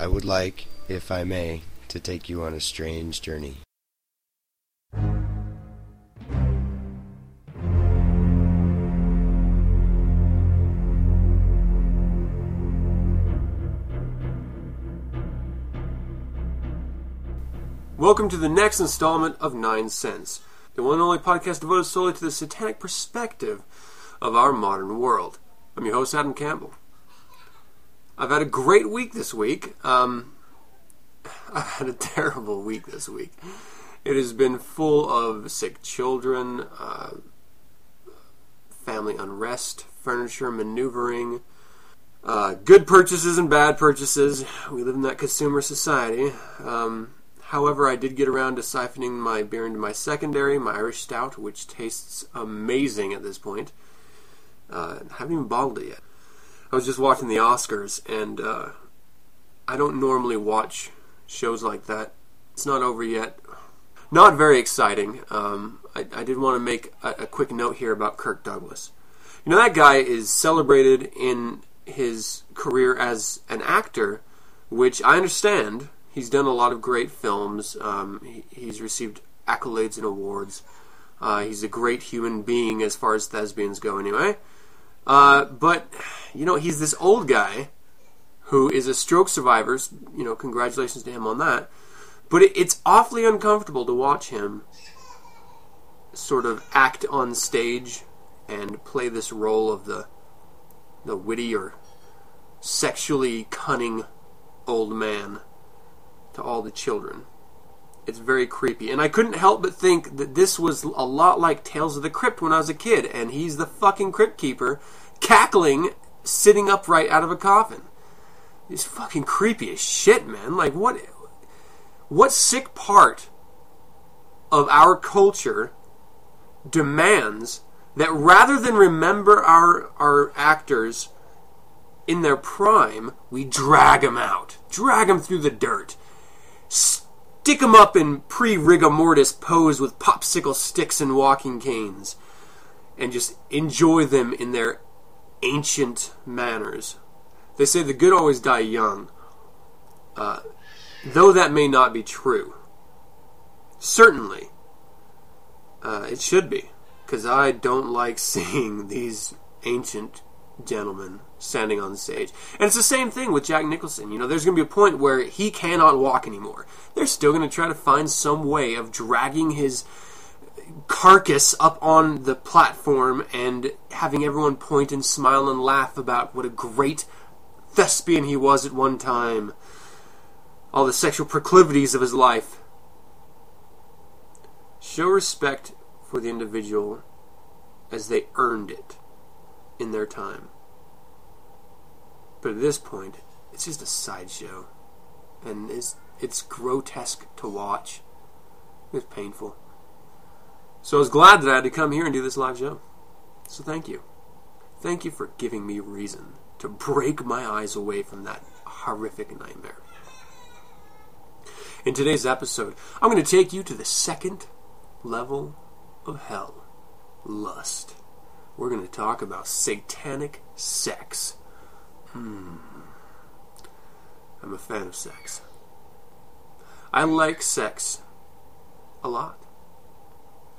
I would like, if I may, to take you on a strange journey. Welcome to the next installment of Nine Cents, the one and only podcast devoted solely to the satanic perspective of our modern world. I'm your host, Adam Campbell. I've had a great week this week. Um, I've had a terrible week this week. It has been full of sick children, uh, family unrest, furniture maneuvering, uh, good purchases and bad purchases. We live in that consumer society. Um, However, I did get around to siphoning my beer into my secondary, my Irish Stout, which tastes amazing at this point. Uh, haven't even bottled it yet. I was just watching the Oscars, and uh, I don't normally watch shows like that. It's not over yet. Not very exciting. Um, I, I, did want to make a, a quick note here about Kirk Douglas. You know, that guy is celebrated in his career as an actor, which I understand He's done a lot of great films. Um, he, he's received accolades and awards. Uh, he's a great human being as far as thespians go, anyway. Uh, but you know, he's this old guy who is a stroke survivor. You know, congratulations to him on that. But it, it's awfully uncomfortable to watch him sort of act on stage and play this role of the the witty or sexually cunning old man to all the children. It's very creepy. And I couldn't help but think that this was a lot like Tales of the Crypt when I was a kid, and he's the fucking crypt keeper cackling, sitting upright out of a coffin. It's fucking creepy as shit, man. Like what what sick part of our culture demands that rather than remember our our actors in their prime, we drag them out, drag them through the dirt, stick them up in pre rigor mortis pose with popsicle sticks and walking canes, and just enjoy them in their ancient manners. They say the good always die young. Uh, though that may not be true. Certainly, uh, it should be, because I don't like seeing these ancient gentlemen standing on the stage. And it's the same thing with Jack Nicholson. You know, there's going to be a point where he cannot walk anymore. They're still going to try to find some way of dragging his carcass up on the platform and having everyone point and smile and laugh about what a great thespian he was at one time. All the sexual proclivities of his life. Show respect for the individual as they earned it in their time. But at this point, it's just a sideshow. And it's, it's grotesque to watch. It's painful. So I was glad that I had to come here and do this live show. So thank you. Thank you for giving me reason to break my eyes away from that horrific nightmare. In today's episode, I'm going to take you to the second level of hell lust. We're going to talk about satanic sex Hmm. I'm a fan of sex. I like sex a lot.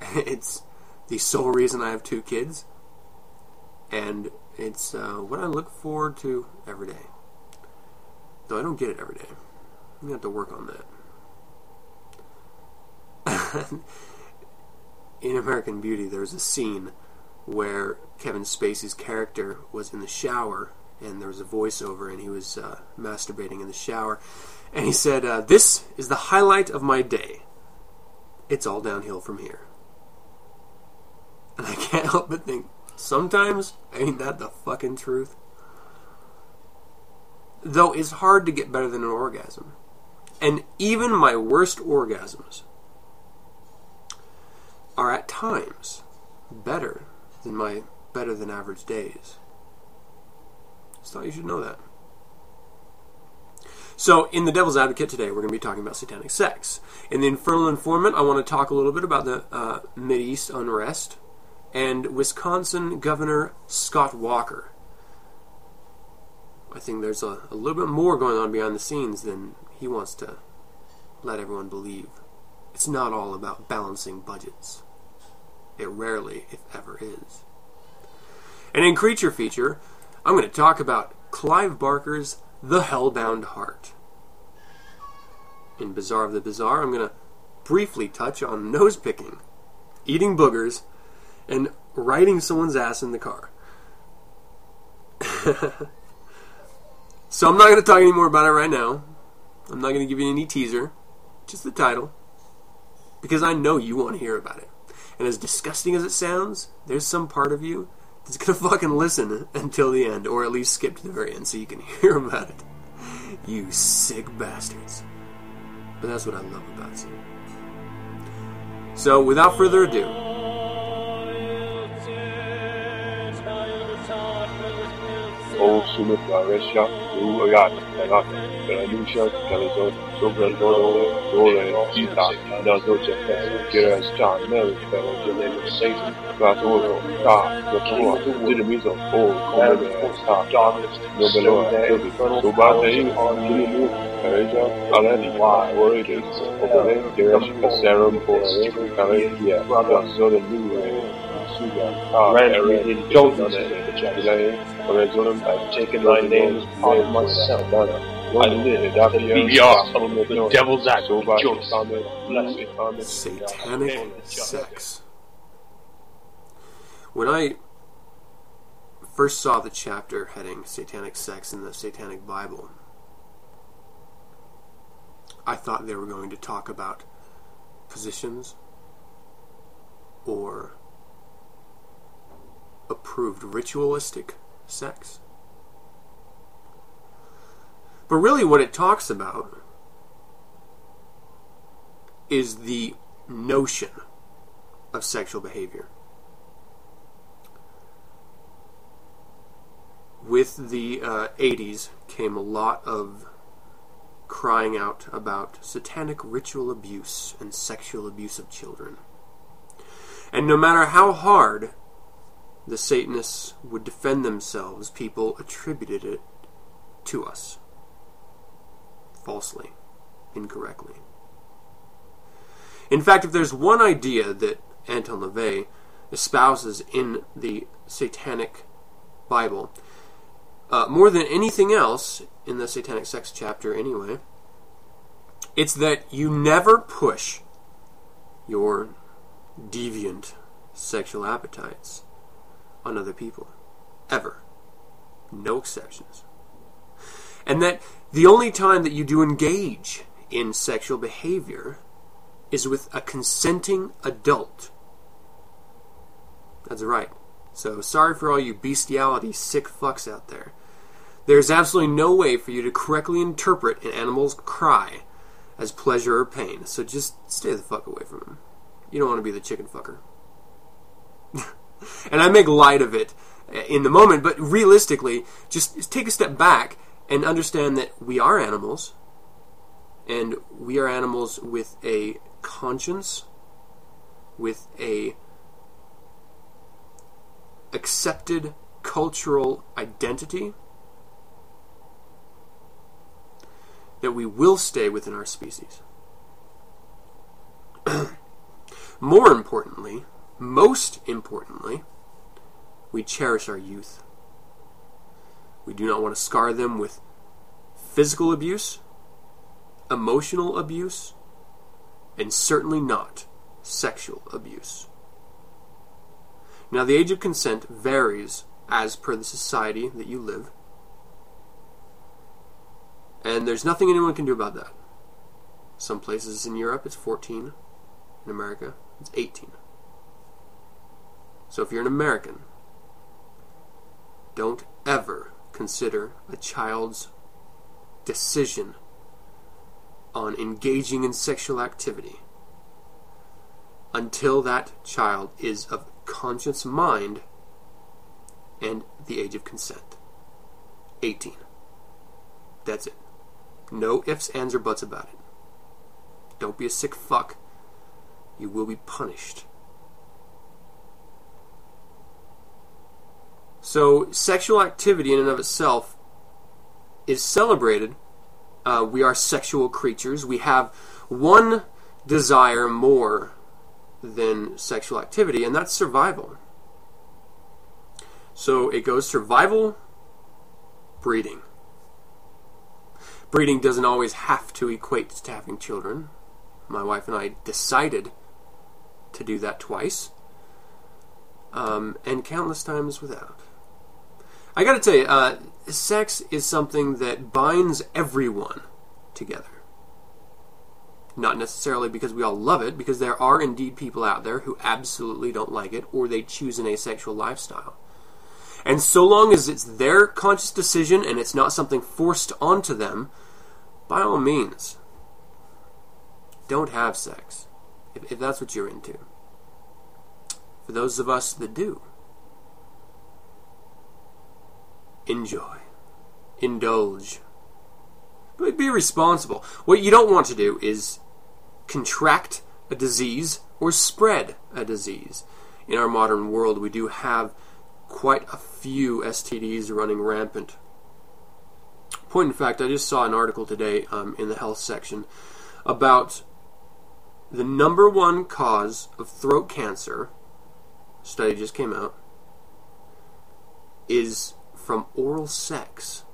it's the sole reason I have two kids, and it's uh, what I look forward to every day. Though I don't get it every day. I'm gonna have to work on that. In American Beauty, there's a scene where Kevin Spacey's character was in the shower and there was a voiceover, and he was uh, masturbating in the shower, and he said, uh, "This is the highlight of my day. It's all downhill from here." And I can't help but think, sometimes ain't that the fucking truth? Though it's hard to get better than an orgasm, and even my worst orgasms are at times better than my better than average days. Just thought you should know that. So, in the Devil's Advocate today, we're going to be talking about satanic sex. In the Infernal Informant, I want to talk a little bit about the uh, East unrest and Wisconsin Governor Scott Walker. I think there's a, a little bit more going on behind the scenes than he wants to let everyone believe. It's not all about balancing budgets. It rarely, if ever, is. And in Creature Feature, I'm going to talk about Clive Barker's The Hellbound Heart. In Bizarre of the Bizarre, I'm going to briefly touch on nose picking, eating boogers, and riding someone's ass in the car. so I'm not going to talk any more about it right now. I'm not going to give you any teaser, just the title, because I know you want to hear about it. And as disgusting as it sounds, there's some part of you going to fucking listen until the end, or at least skip to the very end so you can hear about it. You sick bastards. But that's what I love about you. So, without further ado, Summit Varesha, New Agat, Tagat, Belarusha, Calazon, Sobradoro, Dore, Gita, Nazocha, Geras, John, Mel, Belarus, Satan, Glatoro, Da, Latua, Dinamizo, O, Commander, Star, Darkness, Nobelo, Kilby, Sobate, Kilimu, Pareja, Alani, Warriors, Obele, Geras, Serum, Bore, Kalekia, Gazola, New, Suga, Ah, Aaron, Jonas, Elaine, I've taken my name upon myself. I live at BBR, the devil's act of Joseph. satanic sex. When I first saw the chapter heading Satanic Sex in the Satanic Bible, I thought they were going to talk about positions or approved ritualistic sex. But really, what it talks about is the notion of sexual behavior. With the uh, 80s came a lot of crying out about satanic ritual abuse and sexual abuse of children. And no matter how hard the Satanists would defend themselves, people attributed it to us. Falsely, incorrectly. In fact, if there's one idea that Anton LaVey espouses in the Satanic Bible, uh, more than anything else in the Satanic Sex chapter, anyway, it's that you never push your deviant sexual appetites on other people. Ever. No exceptions. And that the only time that you do engage in sexual behavior is with a consenting adult. That's right. So sorry for all you bestiality sick fucks out there. There's absolutely no way for you to correctly interpret an animal's cry as pleasure or pain. So just stay the fuck away from him. You don't want to be the chicken fucker. and I make light of it uh, in the moment, but realistically, just take a step back and understand that we are animals, and we are animals with a conscience, with a accepted cultural identity that we will stay within our species. More importantly, most importantly, we cherish our youth. We do not want to scar them with physical abuse, emotional abuse, and certainly not sexual abuse. Now, the age of consent varies as per the society that you live, and there's nothing anyone can do about that. Some places in Europe it's 14, in America it's 18. So if you're an American, don't ever consider a child's decision on engaging in sexual activity until that child is of conscious mind and the age of consent. 18. That's it. No ifs, ands, or buts about it. Don't be a sick fuck. You will be punished. So, sexual activity in and of itself is celebrated, uh, we are sexual creatures. We have one desire more than sexual activity, and that's survival. So it goes survival, breeding. Breeding doesn't always have to equate to having children. My wife and I decided to do that twice, um, and countless times without. I gotta tell you, uh, sex is something that binds everyone together. Not necessarily because we all love it, because there are indeed people out there who absolutely don't like it or they choose an asexual lifestyle. And so long as it's their conscious decision and it's not something forced onto them, by all means, don't have sex if, if that's what you're into. For those of us that do, enjoy, indulge, but be responsible. What you don't want to do is contract a disease or spread a disease. In our modern world, we do have quite a few STDs running rampant. Point in fact, I just saw an article today um, in the health section about the number one cause of throat cancer. Study just came out is from oral sex,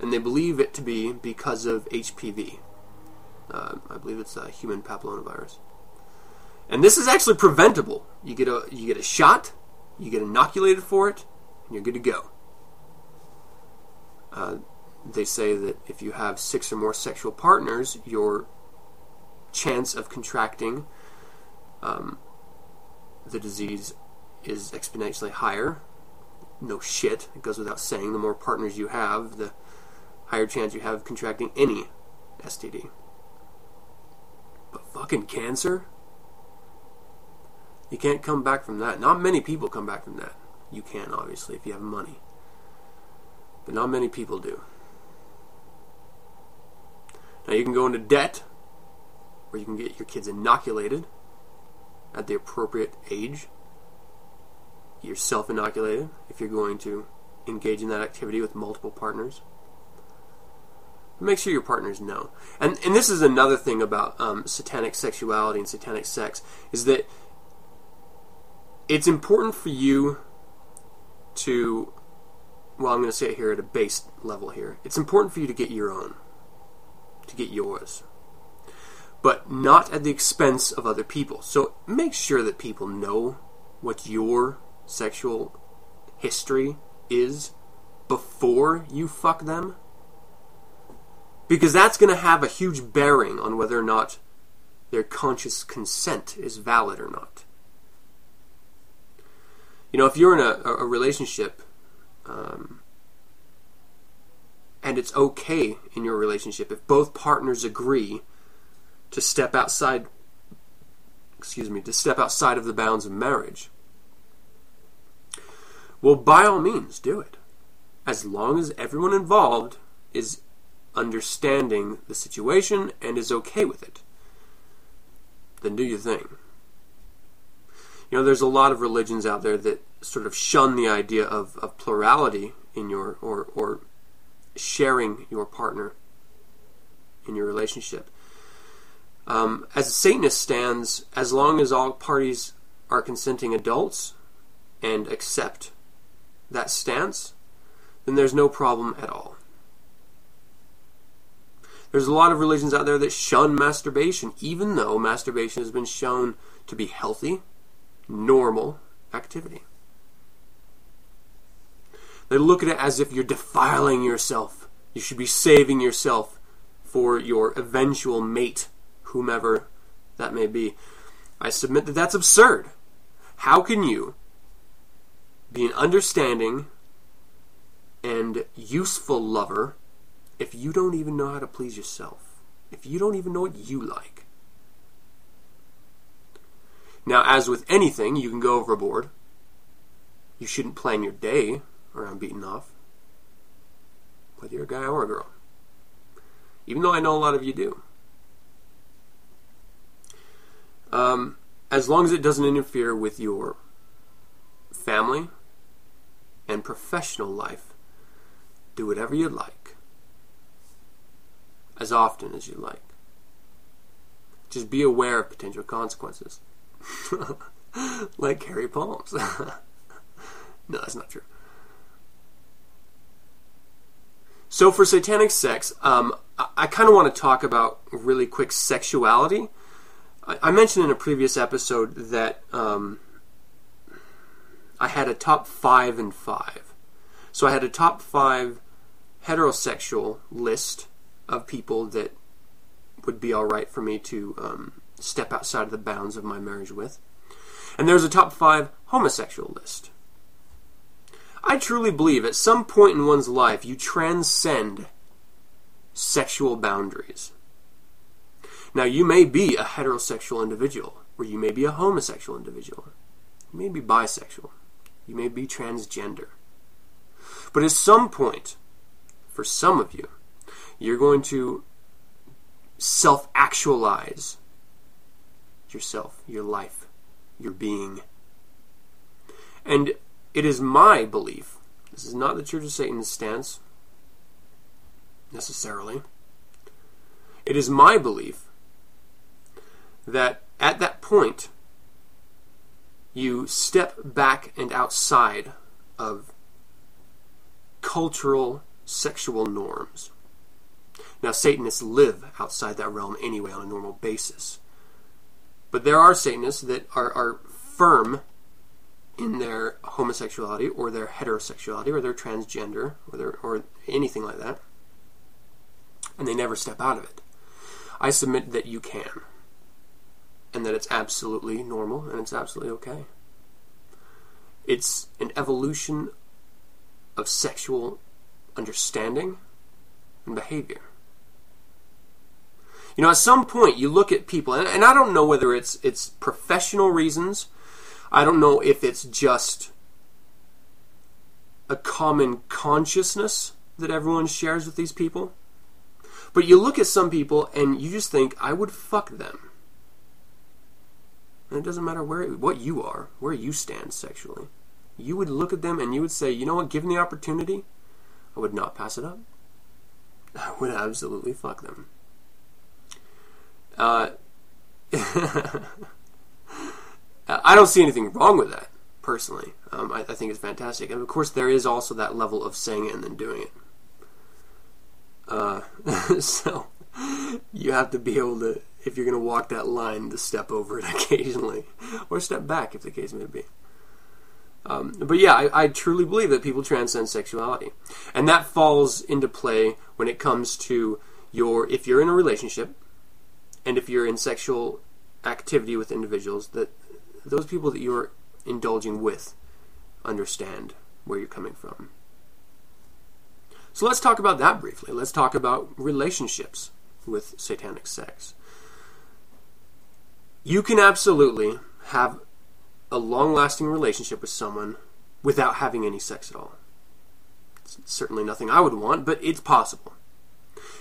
and they believe it to be because of HPV. Uh, I believe it's a human papillomavirus. And this is actually preventable. You get a you get a shot, you get inoculated for it, and you're good to go. Uh, they say that if you have six or more sexual partners, your chance of contracting um, the disease is exponentially higher. No shit, it goes without saying. The more partners you have, the higher chance you have of contracting any STD. But fucking cancer? You can't come back from that. Not many people come back from that. You can, obviously, if you have money. But not many people do. Now, you can go into debt, or you can get your kids inoculated at the appropriate age. You're self inoculated if you're going to engage in that activity with multiple partners make sure your partners know. And and this is another thing about um, satanic sexuality and satanic sex is that it's important for you to well, I'm going to say it here at a base level here. It's important for you to get your own, to get yours, but not at the expense of other people. So make sure that people know what your sexual history is before you fuck them because that's going to have a huge bearing on whether or not their conscious consent is valid or not. You know, if you're in a, a relationship um, and it's okay in your relationship, if both partners agree to step outside, excuse me, to step outside of the bounds of marriage, well, by all means, do it. As long as everyone involved is understanding the situation and is okay with it, then do your thing. You know, there's a lot of religions out there that sort of shun the idea of, of plurality in your or or sharing your partner in your relationship. Um, as a Satanist stands, as long as all parties are consenting adults and accept that stance, then there's no problem at all. There's a lot of religions out there that shun masturbation, even though masturbation has been shown to be healthy, normal activity. They look at it as if you're defiling yourself. You should be saving yourself for your eventual mate, whomever that may be. I submit that that's absurd. How can you be an understanding and useful lover if you don't even know how to please yourself, if you don't even know what you like. Now, as with anything, you can go overboard. You shouldn't plan your day around beating off, whether you're a guy or a girl. Even though I know a lot of you do. Um, as long as it doesn't interfere with your family and professional life, Do whatever you like. As often as you like. Just be aware of potential consequences. like Harry Palms. no, that's not true. So for satanic sex, um, I, I kind of want to talk about really quick sexuality. I, I mentioned in a previous episode that um, I had a top five and five. So I had a top five heterosexual list of people that would be all right for me to um, step outside of the bounds of my marriage with. And there's a top five homosexual list. I truly believe at some point in one's life you transcend sexual boundaries. Now, you may be a heterosexual individual, or you may be a homosexual individual. You may be bisexual. You may be transgender. But at some point, for some of you, you're going to self actualize yourself, your life, your being. And it is my belief, this is not the Church of Satan's stance necessarily. It is my belief that at that point, you step back and outside of cultural sexual norms. Now, Satanists live outside that realm anyway on a normal basis. But there are Satanists that are, are firm in their homosexuality or their heterosexuality or their transgender or their, or anything like that, and they never step out of it. I submit that you can, and that it's absolutely normal and it's absolutely okay. It's an evolution of sexual understanding and behavior. You know, at some point you look at people, and, and I don't know whether it's it's professional reasons. I don't know if it's just a common consciousness that everyone shares with these people. But you look at some people and you just think, I would fuck them. And it doesn't matter where what you are, where you stand sexually. You would look at them and you would say, you know what, given the opportunity, I would not pass it up. I would absolutely fuck them. Uh, I don't see anything wrong with that, personally. Um, I, I, think it's fantastic. And of course, there is also that level of saying it and then doing it. Uh, so, you have to be able to, if you're going to walk that line, to step over it occasionally, or step back, if the case may be. Um, but yeah, I, I, truly believe that people transcend sexuality, and that falls into play when it comes to your if you're in a relationship, and if you're in sexual activity with individuals that those people that you're indulging with understand where you're coming from. So let's talk about that briefly. Let's talk about relationships with satanic sex. You can absolutely have a long lasting relationship with someone without having any sex at all. It's certainly nothing I would want, but it's possible.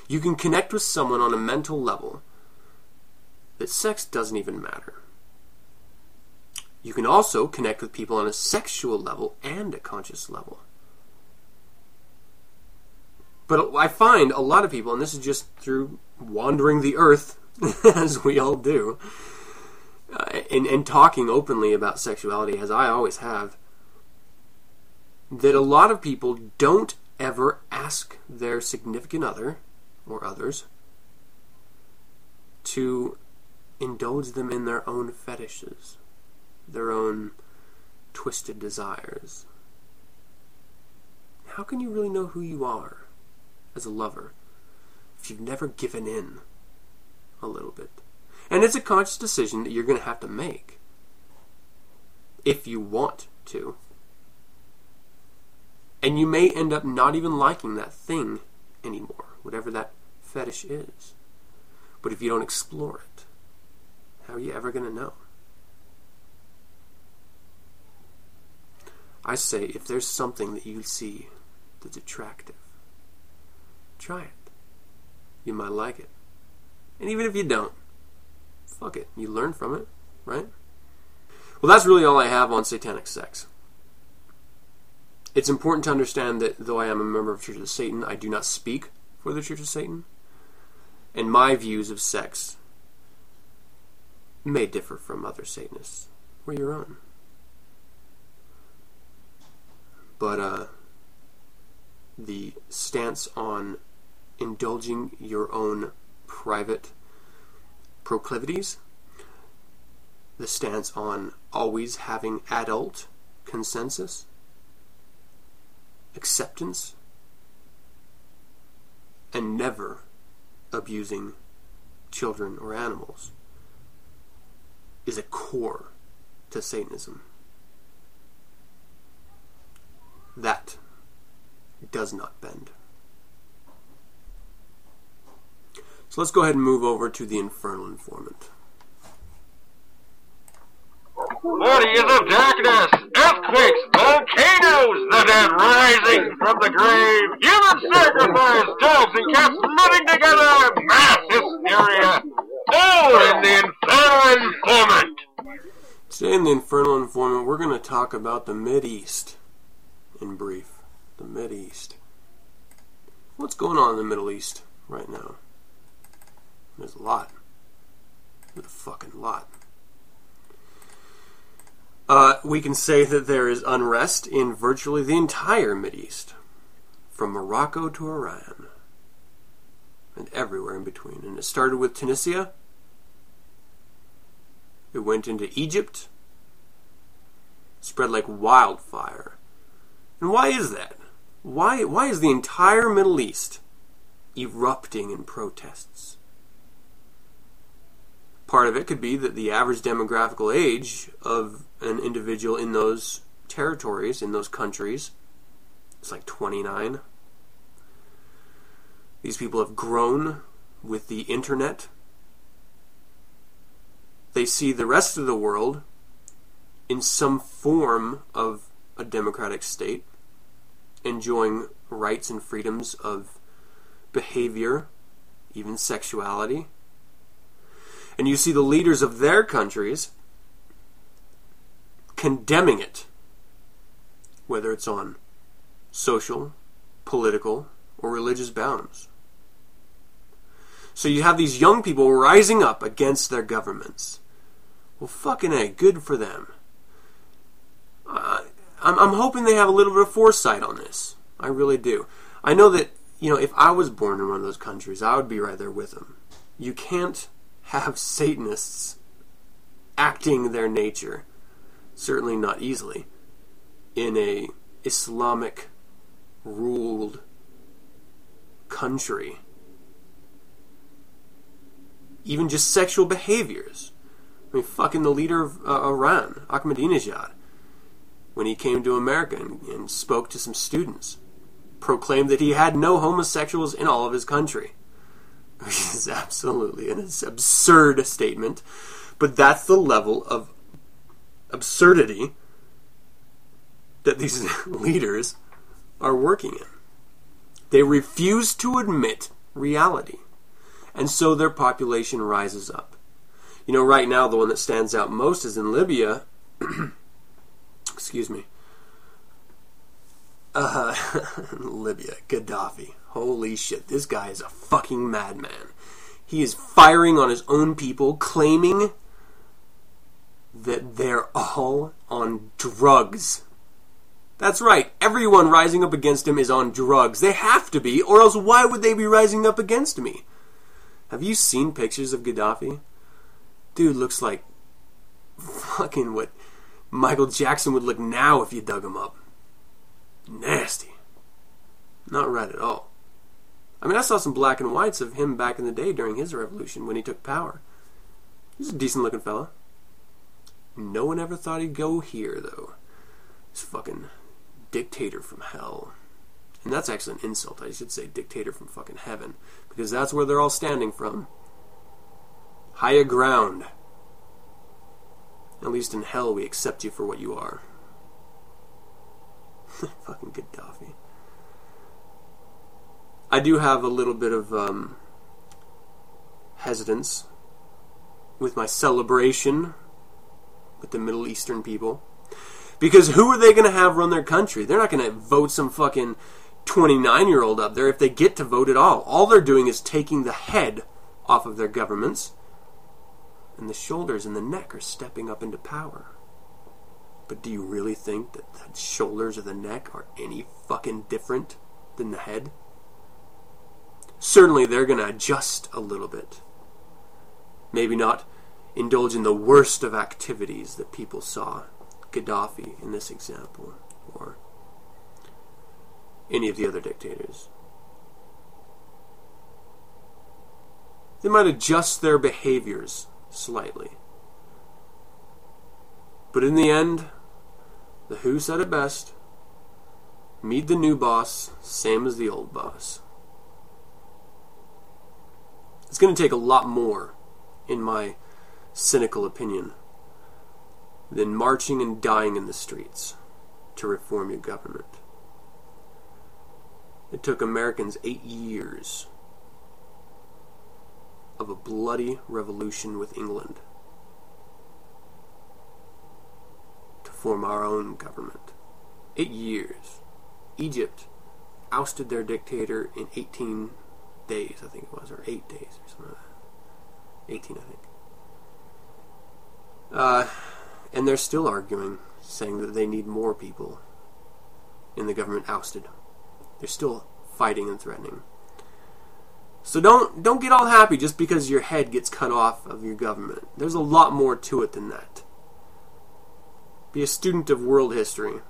You can connect with someone on a mental level that sex doesn't even matter. You can also connect with people on a sexual level and a conscious level. But I find a lot of people, and this is just through wandering the earth, as we all do, uh, and, and talking openly about sexuality, as I always have, that a lot of people don't ever ask their significant other or others to indulge them in their own fetishes their own twisted desires. How can you really know who you are as a lover if you've never given in a little bit? And it's a conscious decision that you're going to have to make if you want to. And you may end up not even liking that thing anymore, whatever that fetish is. But if you don't explore it, how are you ever going to know? I say if there's something that you see that's attractive, try it. You might like it. And even if you don't, fuck it. You learn from it, right? Well, that's really all I have on satanic sex. it's important to understand that though I am a member of the Church of Satan, I do not speak for the Church of Satan. And my views of sex may differ from other Satanists or your own. But uh, the stance on indulging your own private proclivities, the stance on always having adult consensus, acceptance, and never abusing children or animals is a core to Satanism. That does not bend. So let's go ahead and move over to the Infernal Informant. Bodies of darkness, earthquakes, volcanoes, the dead rising from the grave, human sacrifice, dogs and cats living together, mass hysteria, all in the Infernal Informant. Today in the Infernal Informant, we're going to talk about the Mid East in brief. The Mid East. What's going on in the Middle East right now? There's a lot. There's a fucking lot. Uh, we can say that there is unrest in virtually the entire East, from Morocco to Iran, and everywhere in between. And it started with Tunisia. It went into Egypt, spread like wildfire. And why is that? Why, why is the entire Middle East erupting in protests? Part of it could be that the average demographical age of an individual in those territories, in those countries, is like 29. These people have grown with the internet. They see the rest of the world in some form of a democratic state, enjoying rights and freedoms of behavior, even sexuality and you see the leaders of their countries condemning it, whether it's on social, political, or religious bounds. So you have these young people rising up against their governments. Well, fucking A, good for them. Uh, I'm, I'm hoping they have a little bit of foresight on this. I really do. I know that, you know, if I was born in one of those countries, I would be right there with them. You can't have Satanists acting their nature, certainly not easily, in a Islamic ruled country. Even just sexual behaviors. I mean, fucking the leader of uh, Iran, Ahmadinejad, when he came to America and, and spoke to some students, proclaimed that he had no homosexuals in all of his country is absolutely an absurd statement, but that's the level of absurdity that these leaders are working in. They refuse to admit reality, and so their population rises up. You know, right now, the one that stands out most is in Libya. Excuse me. Uh, Libya, Gaddafi. Holy shit, this guy is a fucking madman. He is firing on his own people, claiming that they're all on drugs. That's right, everyone rising up against him is on drugs. They have to be, or else why would they be rising up against me? Have you seen pictures of Gaddafi? Dude looks like fucking what Michael Jackson would look now if you dug him up. Nasty. Not right at all. I mean, I saw some black and whites of him back in the day during his revolution when he took power. He's a decent looking fella. No one ever thought he'd go here, though. This fucking dictator from hell. And that's actually an insult. I should say dictator from fucking heaven. Because that's where they're all standing from. Higher ground. At least in hell, we accept you for what you are. fucking Gaddafi. I do have a little bit of um, hesitance with my celebration with the Middle Eastern people Because who are they going to have run their country? They're not going to vote some fucking 29 year old up there if they get to vote at all. All they're doing is taking the head off of their governments, and the shoulders and the neck are stepping up into power. But do you really think that the shoulders or the neck are any fucking different than the head? Certainly they're going to adjust a little bit. Maybe not indulge in the worst of activities that people saw Gaddafi in this example, or any of the other dictators. They might adjust their behaviors slightly. But in the end, the Who said it best meet the new boss, same as the old boss. It's going to take a lot more, in my cynical opinion, than marching and dying in the streets to reform your government. It took Americans eight years of a bloody revolution with England to form our own government. Eight years. Egypt ousted their dictator in 18 days, I think it was, or eight days, or something like that. 18, I think. Uh, and they're still arguing, saying that they need more people in the government ousted. They're still fighting and threatening. So don't don't get all happy just because your head gets cut off of your government. There's a lot more to it than that. Be a student of world history.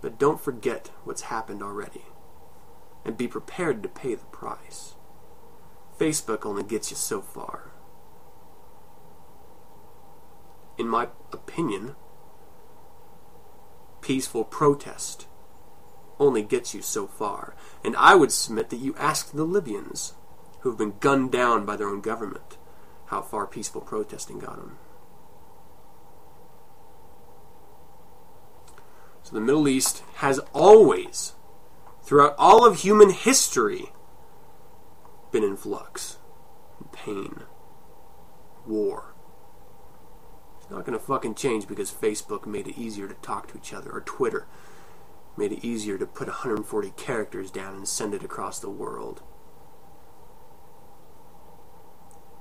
But don't forget what's happened already. And be prepared to pay the price. Facebook only gets you so far. In my opinion, peaceful protest only gets you so far. And I would submit that you ask the Libyans, who have been gunned down by their own government, how far peaceful protesting got them. So the Middle East has always, throughout all of human history, been in flux, pain, war. It's not going to fucking change because Facebook made it easier to talk to each other, or Twitter made it easier to put 140 characters down and send it across the world.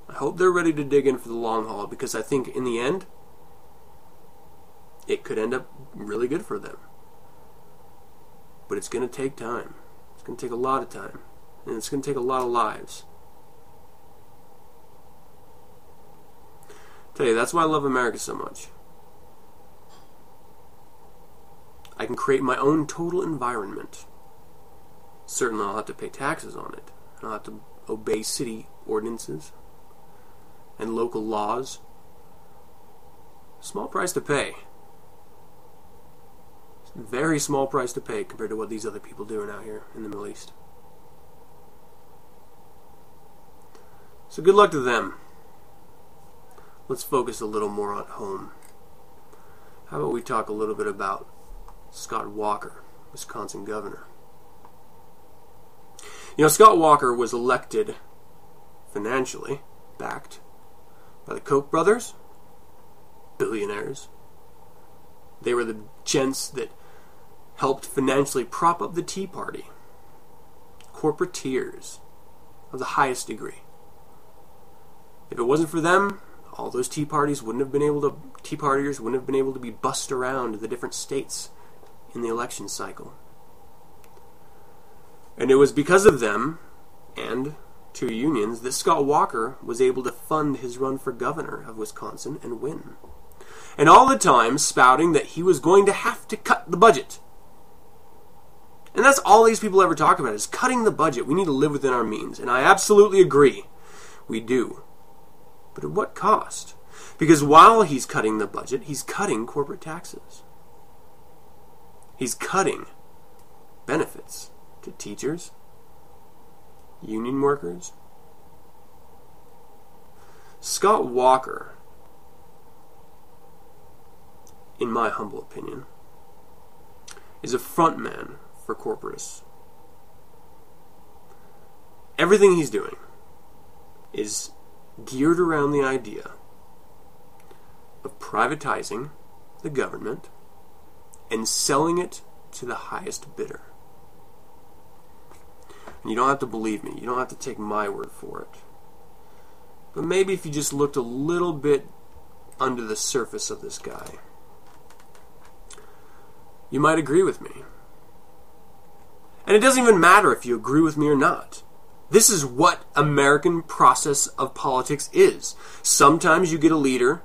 I hope they're ready to dig in for the long haul because I think in the end, it could end up really good for them. But it's going to take time. It's going to take a lot of time. And it's going to take a lot of lives. tell you, that's why I love America so much. I can create my own total environment. Certainly, I'll have to pay taxes on it. I'll have to obey city ordinances and local laws. Small price to pay. Very small price to pay compared to what these other people doing out here in the Middle East. So good luck to them. Let's focus a little more on home. How about we talk a little bit about Scott Walker, Wisconsin governor? You know, Scott Walker was elected financially backed by the Koch brothers, billionaires. They were the gents that helped financially prop up the Tea Party. Corporateers of the highest degree. If it wasn't for them, all those tea parties wouldn't have been able to tea partiers wouldn't have been able to be bussed around the different states in the election cycle. And it was because of them and two unions that Scott Walker was able to fund his run for governor of Wisconsin and win. And all the time spouting that he was going to have to cut the budget. And that's all these people ever talk about is cutting the budget. We need to live within our means. And I absolutely agree. We do. But at what cost? Because while he's cutting the budget, he's cutting corporate taxes. He's cutting benefits to teachers, union workers. Scott Walker, in my humble opinion, is a frontman for corporatists. Everything he's doing is geared around the idea of privatizing the government and selling it to the highest bidder. And you don't have to believe me, you don't have to take my word for it. But maybe if you just looked a little bit under the surface of this guy, you might agree with me. And it doesn't even matter if you agree with me or not. This is what American process of politics is. Sometimes you get a leader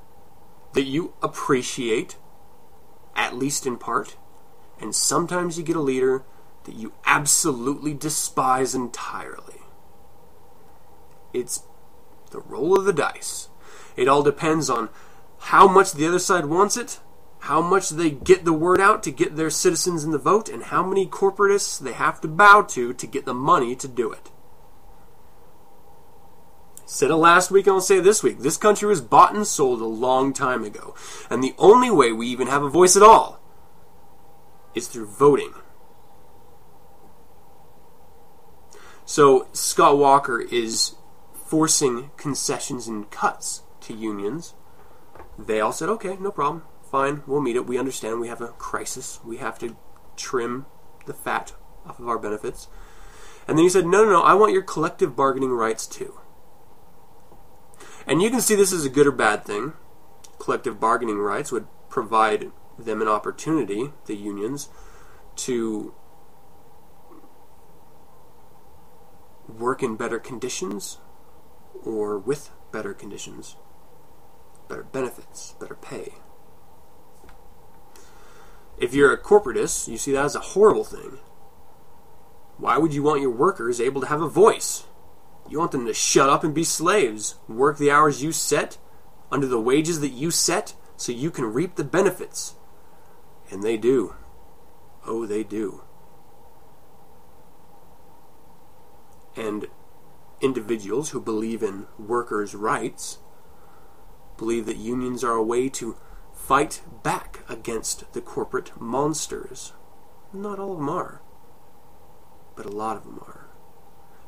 that you appreciate, at least in part, and sometimes you get a leader that you absolutely despise entirely. It's the roll of the dice. It all depends on how much the other side wants it, how much they get the word out to get their citizens in the vote, and how many corporatists they have to bow to to get the money to do it. Said it last week and I'll say it this week. This country was bought and sold a long time ago. And the only way we even have a voice at all is through voting. So Scott Walker is forcing concessions and cuts to unions. They all said, okay, no problem. Fine, we'll meet it. We understand we have a crisis. We have to trim the fat off of our benefits. And then he said, no, no, no, I want your collective bargaining rights too. And you can see this is a good or bad thing. Collective bargaining rights would provide them an opportunity, the unions, to work in better conditions or with better conditions, better benefits, better pay. If you're a corporatist, you see that as a horrible thing. Why would you want your workers able to have a voice? You want them to shut up and be slaves, work the hours you set, under the wages that you set, so you can reap the benefits. And they do. Oh, they do. And individuals who believe in workers' rights believe that unions are a way to fight back against the corporate monsters. Not all of them are, but a lot of them are.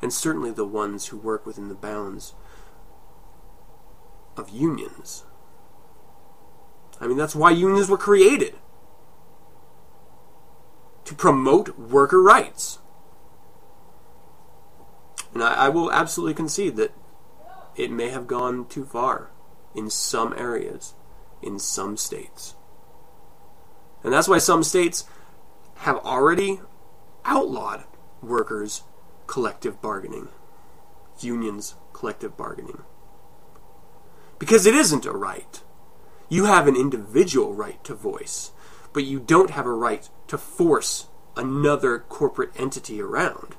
And certainly the ones who work within the bounds of unions. I mean, that's why unions were created to promote worker rights. And I, I, will absolutely concede that it may have gone too far in some areas, in some states. And that's why some states have already outlawed workers' collective bargaining, unions' collective bargaining. Because it isn't a right. You have an individual right to voice, but you don't have a right to force another corporate entity around.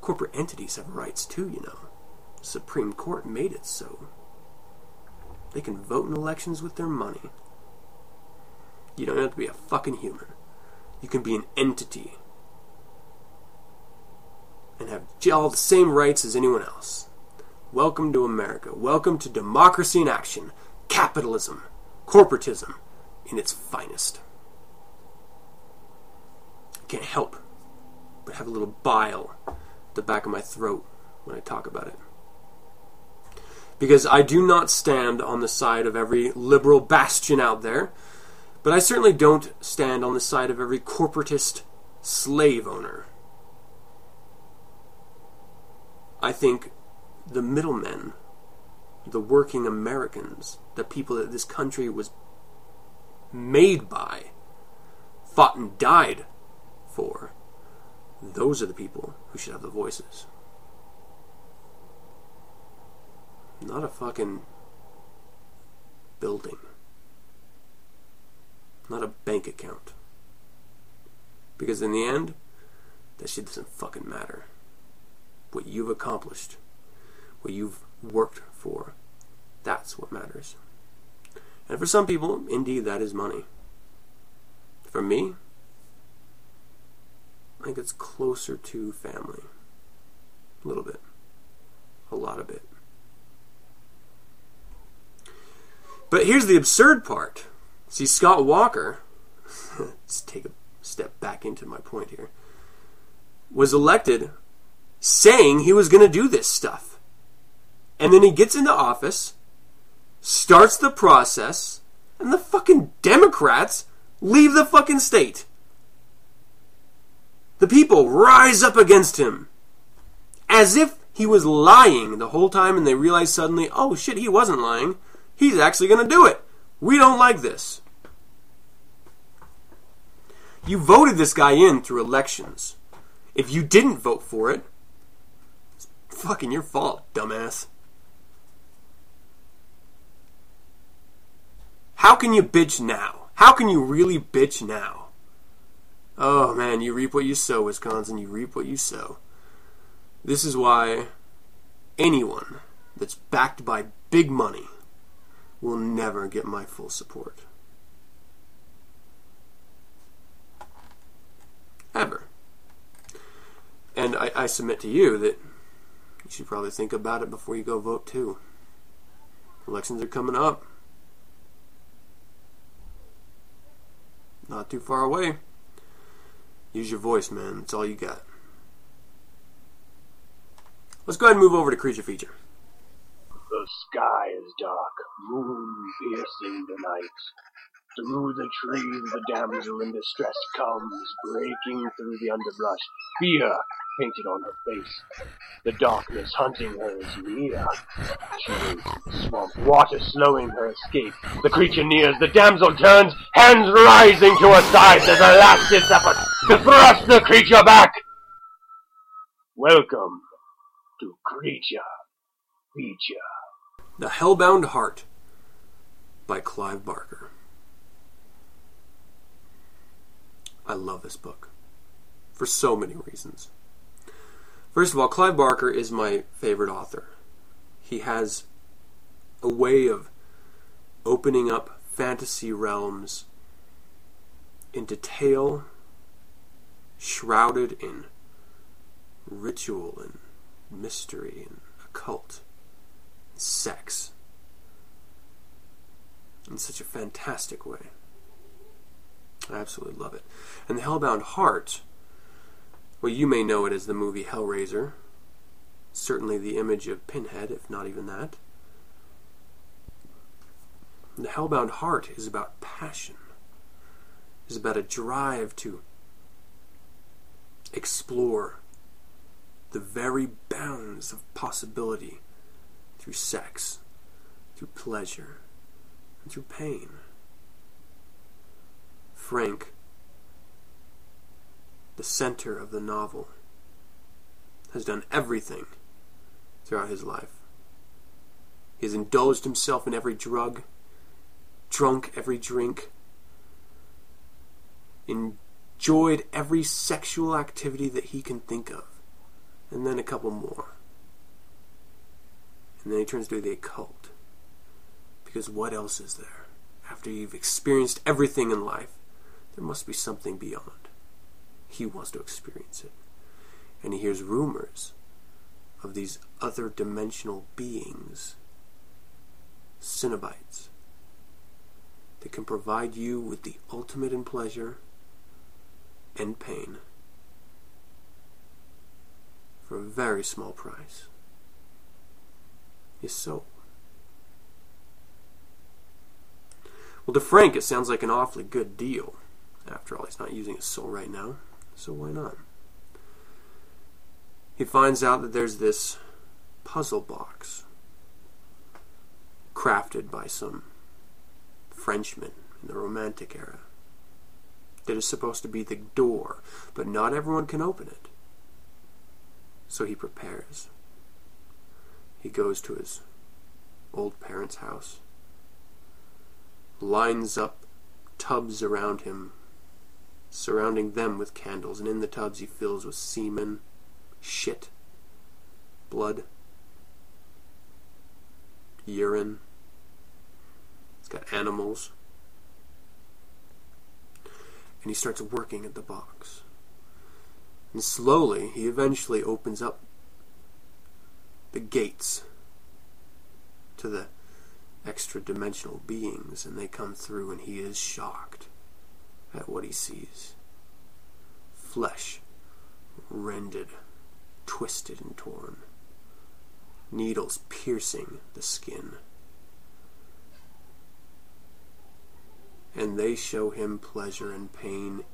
Corporate entities have rights too, you know. Supreme Court made it so. They can vote in elections with their money. You don't have to be a fucking human. You can be an entity and have all the same rights as anyone else. Welcome to America. Welcome to democracy in action, capitalism, corporatism in its finest. I can't help but have a little bile at the back of my throat when I talk about it. Because I do not stand on the side of every liberal bastion out there, but I certainly don't stand on the side of every corporatist slave owner. I think the middlemen, the working Americans, the people that this country was made by, fought and died for, those are the people who should have the voices. Not a fucking building. Not a bank account. Because in the end, that shit doesn't fucking matter. What you've accomplished, what you've worked for, that's what matters. And for some people, indeed, that is money. For me, I think it's closer to family. A little bit. A lot of it. But here's the absurd part. See, Scott Walker, let's take a step back into my point here, was elected saying he was going to do this stuff. And then he gets into office, starts the process, and the fucking Democrats leave the fucking state. The people rise up against him as if he was lying the whole time and they realize suddenly, oh shit, he wasn't lying. He's actually going to do it. We don't like this. You voted this guy in through elections. If you didn't vote for it, it's fucking your fault, dumbass. How can you bitch now? How can you really bitch now? Oh man, you reap what you sow, Wisconsin. You reap what you sow. This is why anyone that's backed by big money will never get my full support. Ever. And I, I submit to you that you should probably think about it before you go vote too. Elections are coming up. Not too far away. Use your voice, man. That's all you got. Let's go ahead and move over to creature feature. The sky is dark, moon piercing the night. Through the trees the damsel in distress comes, breaking through the underbrush, fear painted on her face. The darkness hunting her is near. She the swamp, water slowing her escape. The creature nears, the damsel turns, hands rising to her sides as a last ditch effort to thrust the creature back. Welcome to Creature Feature. The Hellbound Heart by Clive Barker. I love this book for so many reasons. First of all, Clive Barker is my favorite author. He has a way of opening up fantasy realms into tale shrouded in ritual and mystery and occult sex in such a fantastic way. I absolutely love it. And the Hellbound Heart, well, you may know it as the movie Hellraiser. Certainly the image of Pinhead, if not even that. The Hellbound Heart is about passion, is about a drive to explore the very bounds of possibility through sex, through pleasure, and through pain. Frank, the center of the novel, has done everything throughout his life. He has indulged himself in every drug, drunk every drink, enjoyed every sexual activity that he can think of, and then a couple more. And then he turns to the occult. Because what else is there? After you've experienced everything in life, there must be something beyond. He wants to experience it. And he hears rumors of these other dimensional beings, Cenobites, that can provide you with the ultimate in pleasure and pain for a very small price. His soul. Well, to Frank, it sounds like an awfully good deal. After all, he's not using his soul right now, so why not? He finds out that there's this puzzle box crafted by some Frenchman in the Romantic era that is supposed to be the door, but not everyone can open it. So he prepares. He goes to his old parents' house, lines up tubs around him, surrounding them with candles, and in the tubs he fills with semen, shit, blood, urine. It's got animals. And he starts working at the box. And slowly, he eventually opens up the gates to the extra dimensional beings, and they come through, and he is shocked at what he sees. Flesh rended, twisted, and torn, needles piercing the skin. And they show him pleasure and pain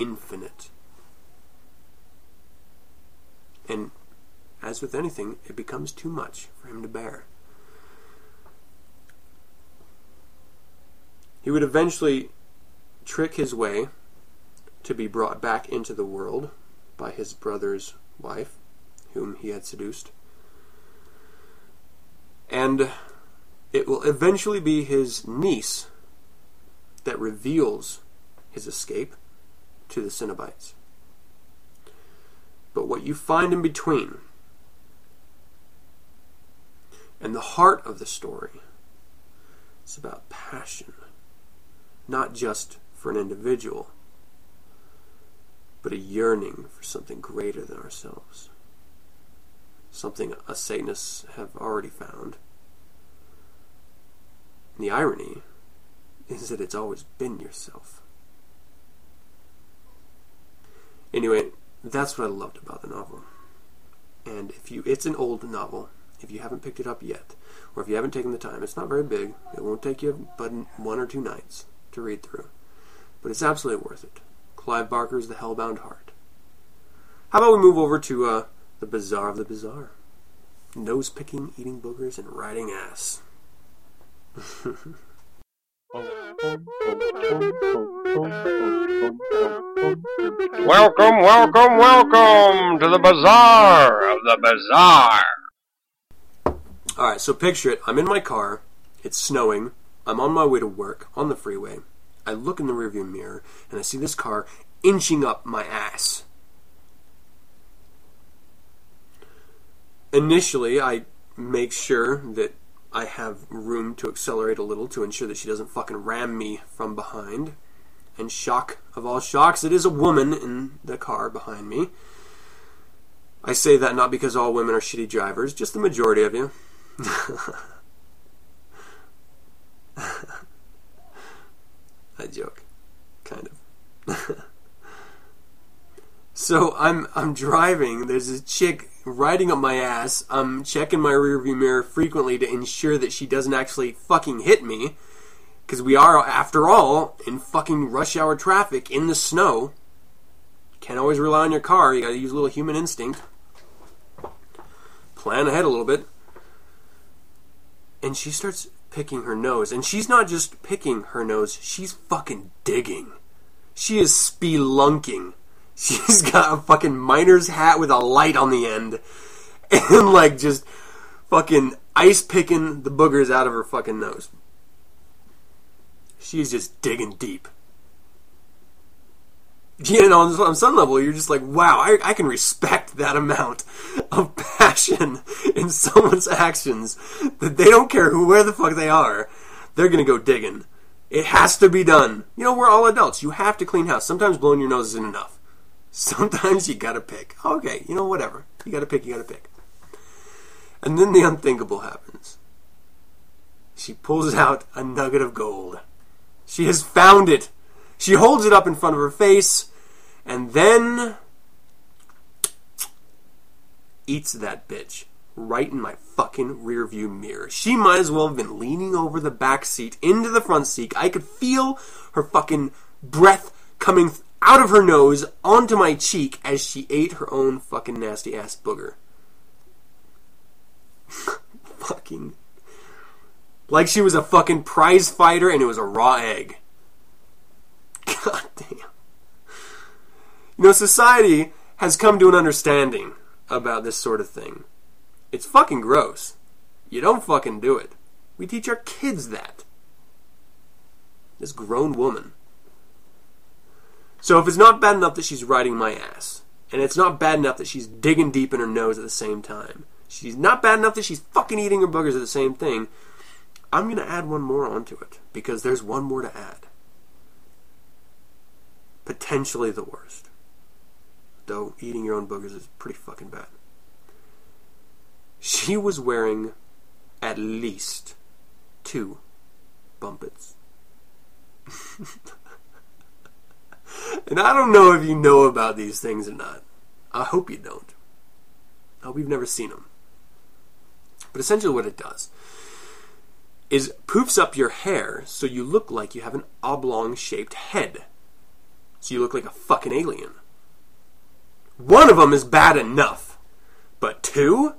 infinite And as with anything, it becomes too much for him to bear. He would eventually trick his way to be brought back into the world by his brother's wife, whom he had seduced. And it will eventually be his niece that reveals his escape to the Cenobites. But what you find in between and the heart of the story is about passion, not just for an individual, but a yearning for something greater than ourselves. Something us Satanists have already found. And the irony is that it's always been yourself. Anyway, that's what I loved about the novel. And if you it's an old novel, if you haven't picked it up yet, or if you haven't taken the time, it's not very big. It won't take you but one or two nights to read through. But it's absolutely worth it. Clive Barker's The Hellbound Heart. How about we move over to uh, the Bazaar of the Bazaar? Nose picking, eating boogers, and riding ass. Welcome, welcome, welcome to the Bazaar of the Bazaar. Alright, so picture it. I'm in my car. It's snowing. I'm on my way to work on the freeway. I look in the rearview mirror and I see this car inching up my ass. Initially, I make sure that I have room to accelerate a little to ensure that she doesn't fucking ram me from behind. And shock of all shocks, it is a woman in the car behind me. I say that not because all women are shitty drivers, just the majority of you. I joke, kind of. so I'm I'm driving. There's a chick riding up my ass. I'm checking my rearview mirror frequently to ensure that she doesn't actually fucking hit me, because we are, after all, in fucking rush hour traffic in the snow. Can't always rely on your car. You got to use a little human instinct. Plan ahead a little bit. And she starts picking her nose. And she's not just picking her nose, she's fucking digging. She is spelunking. She's got a fucking miner's hat with a light on the end. And like just fucking ice picking the boogers out of her fucking nose. She's just digging deep. You know, on some level, you're just like, wow, I, I can respect that amount of passion in someone's actions that they don't care who, where the fuck they are. They're gonna go digging. It has to be done. You know, we're all adults. You have to clean house. Sometimes blowing your nose isn't enough. Sometimes you gotta pick. Okay, you know, whatever. You gotta pick, you gotta pick. And then the unthinkable happens. She pulls out a nugget of gold. She has found it. She holds it up in front of her face and then eats that bitch right in my fucking rearview mirror. She might as well have been leaning over the back seat into the front seat. I could feel her fucking breath coming out of her nose onto my cheek as she ate her own fucking nasty ass booger. fucking. Like she was a fucking prize fighter and it was a raw egg. God damn. You know, society has come to an understanding about this sort of thing. It's fucking gross. You don't fucking do it. We teach our kids that. This grown woman. So if it's not bad enough that she's riding my ass, and it's not bad enough that she's digging deep in her nose at the same time, she's not bad enough that she's fucking eating her boogers at the same thing, I'm to add one more onto it, because there's one more to add. Potentially the worst. Though eating your own boogers is pretty fucking bad. She was wearing at least two Bumpits. and I don't know if you know about these things or not. I hope you don't. Hope you've never seen them. But essentially, what it does is poofs up your hair so you look like you have an oblong shaped head. So you look like a fucking alien. One of them is bad enough. But two?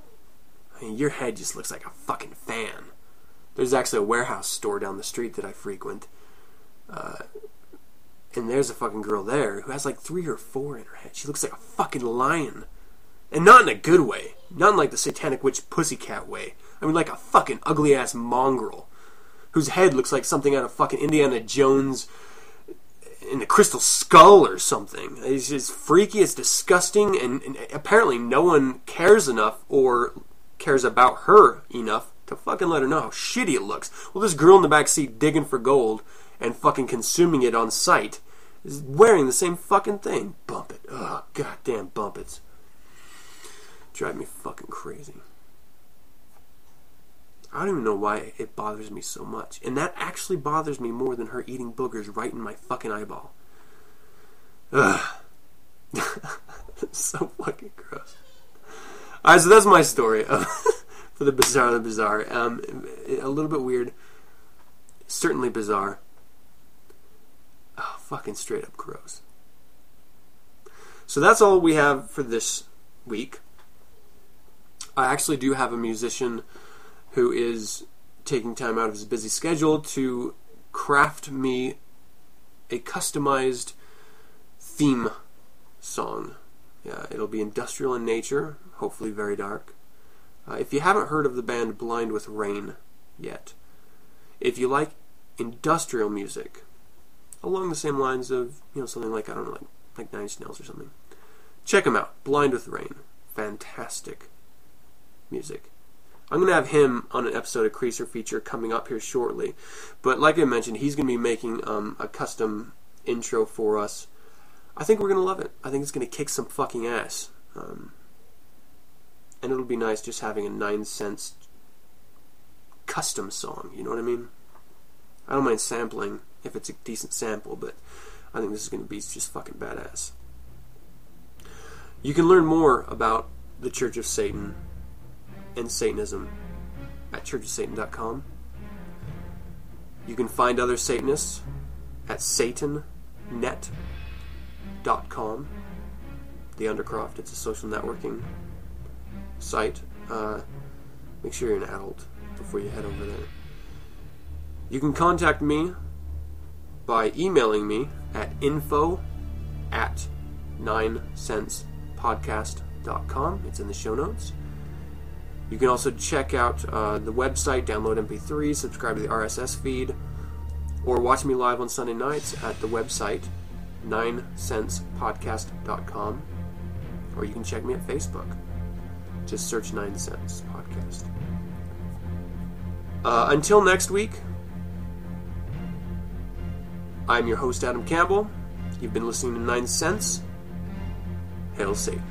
I mean, your head just looks like a fucking fan. There's actually a warehouse store down the street that I frequent. Uh, and there's a fucking girl there who has like three or four in her head. She looks like a fucking lion. And not in a good way. Not in like the satanic witch pussycat way. I mean, like a fucking ugly ass mongrel. Whose head looks like something out of fucking Indiana Jones in the Crystal Skull or something. It's just freaky, it's disgusting, and, and apparently no one cares enough or cares about her enough to fucking let her know how shitty it looks. Well, this girl in the back seat digging for gold and fucking consuming it on sight is wearing the same fucking thing. Bump it. Ugh, goddamn bump it. Drive me fucking crazy. I don't even know why it bothers me so much. And that actually bothers me more than her eating boogers right in my fucking eyeball. Ugh. so fucking gross. Alright, so that's my story for the bizarre the bizarre. Um, a little bit weird. Certainly bizarre. Oh, fucking straight up gross. So that's all we have for this week. I actually do have a musician who is taking time out of his busy schedule to craft me a customized theme song. Yeah, it'll be industrial in nature, hopefully very dark. Uh, if you haven't heard of the band Blind with Rain yet, if you like industrial music, along the same lines of you know something like I don't know like like Nine Inch Nails or something, check them out. Blind with Rain, fantastic music. I'm going to have him on an episode of Creature Feature coming up here shortly. But like I mentioned, he's going to be making um, a custom intro for us. I think we're going to love it. I think it's going to kick some fucking ass. Um, and it'll be nice just having a nine cents custom song. You know what I mean? I don't mind sampling if it's a decent sample, but I think this is going to be just fucking badass. You can learn more about the Church of Satan and Satanism at churchofsatan.com. You can find other Satanists at satannet.com. The Undercroft, it's a social networking site. Uh, make sure you're an adult before you head over there. You can contact me by emailing me at info at 9centspodcast.com. It's in the show notes. You can also check out uh, the website, download MP3s, subscribe to the RSS feed, or watch me live on Sunday nights at the website, 9centspodcast.com, or you can check me at Facebook. Just search 9 Cents Podcast. Uh, until next week, I'm your host, Adam Campbell. You've been listening to 9 Cents. Hail Satan.